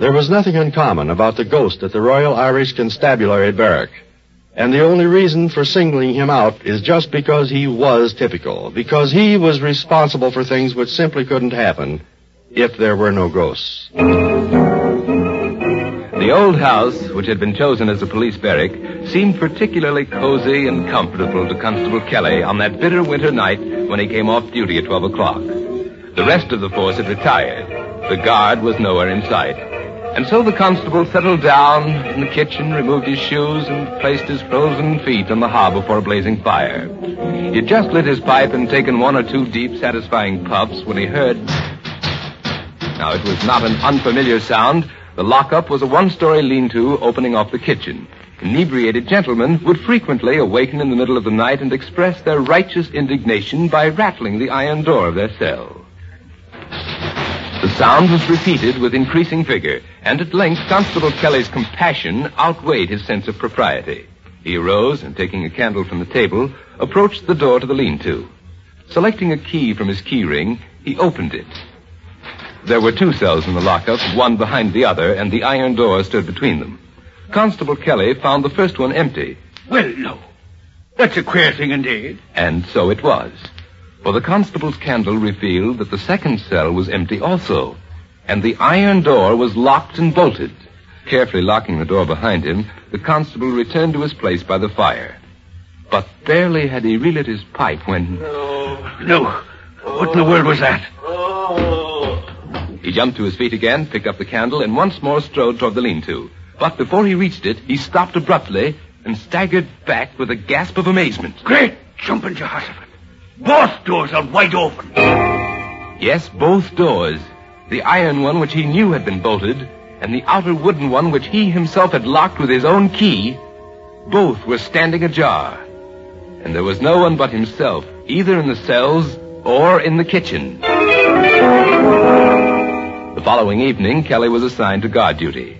There was nothing uncommon about the ghost at the Royal Irish Constabulary Barrack. And the only reason for singling him out is just because he was typical, because he was responsible for things which simply couldn't happen if there were no ghosts. The old house, which had been chosen as a police barrack, seemed particularly cozy and comfortable to Constable Kelly on that bitter winter night when he came off duty at 12 o'clock. The rest of the force had retired. The guard was nowhere in sight. And so the constable settled down in the kitchen, removed his shoes, and placed his frozen feet on the hob before a blazing fire. He had just lit his pipe and taken one or two deep, satisfying puffs when he heard. Now, it was not an unfamiliar sound. The lockup was a one-story lean-to opening off the kitchen. Inebriated gentlemen would frequently awaken in the middle of the night and express their righteous indignation by rattling the iron door of their cell. The sound was repeated with increasing vigor, and at length Constable Kelly's compassion outweighed his sense of propriety. He arose and, taking a candle from the table, approached the door to the lean-to. Selecting a key from his key ring, he opened it. There were two cells in the lockup, one behind the other, and the iron door stood between them. Constable Kelly found the first one empty. Well, no. That's a queer thing indeed. And so it was. For the constable's candle revealed that the second cell was empty also, and the iron door was locked and bolted. Carefully locking the door behind him, the constable returned to his place by the fire. But barely had he relit his pipe when... No. No. What in the world was that? He jumped to his feet again, picked up the candle, and once more strode toward the lean-to. But before he reached it, he stopped abruptly and staggered back with a gasp of amazement. Great jumping Jehoshaphat. Both doors are wide open. Yes, both doors. The iron one which he knew had been bolted, and the outer wooden one which he himself had locked with his own key. Both were standing ajar. And there was no one but himself, either in the cells or in the kitchen. The following evening, Kelly was assigned to guard duty.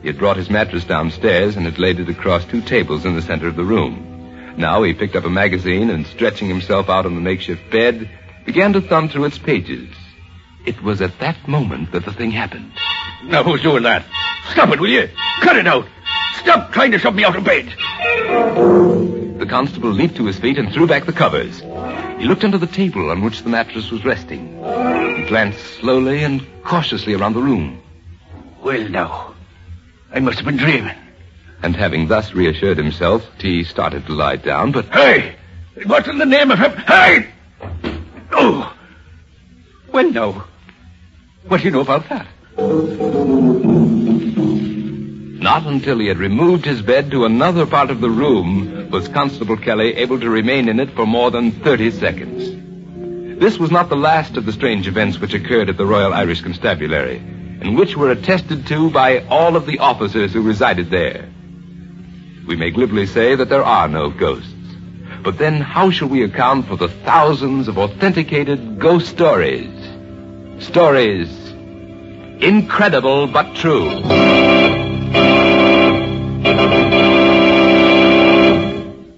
He had brought his mattress downstairs and had laid it across two tables in the center of the room. Now he picked up a magazine and, stretching himself out on the makeshift bed, began to thumb through its pages. It was at that moment that the thing happened. Now, who's doing that? Stop it, will you? Cut it out. Stop trying to shove me out of bed. The constable leaped to his feet and threw back the covers. He looked under the table on which the mattress was resting. He glanced slowly and cautiously around the room. Well, now. I must have been dreaming. And having thus reassured himself, he started to lie down, but... Hey! What in the name of him? Hey! Oh! Well, no. What do you know about that? Not until he had removed his bed to another part of the room was Constable Kelly able to remain in it for more than 30 seconds. This was not the last of the strange events which occurred at the Royal Irish Constabulary, and which were attested to by all of the officers who resided there. We may glibly say that there are no ghosts. But then how shall we account for the thousands of authenticated ghost stories? Stories incredible but true.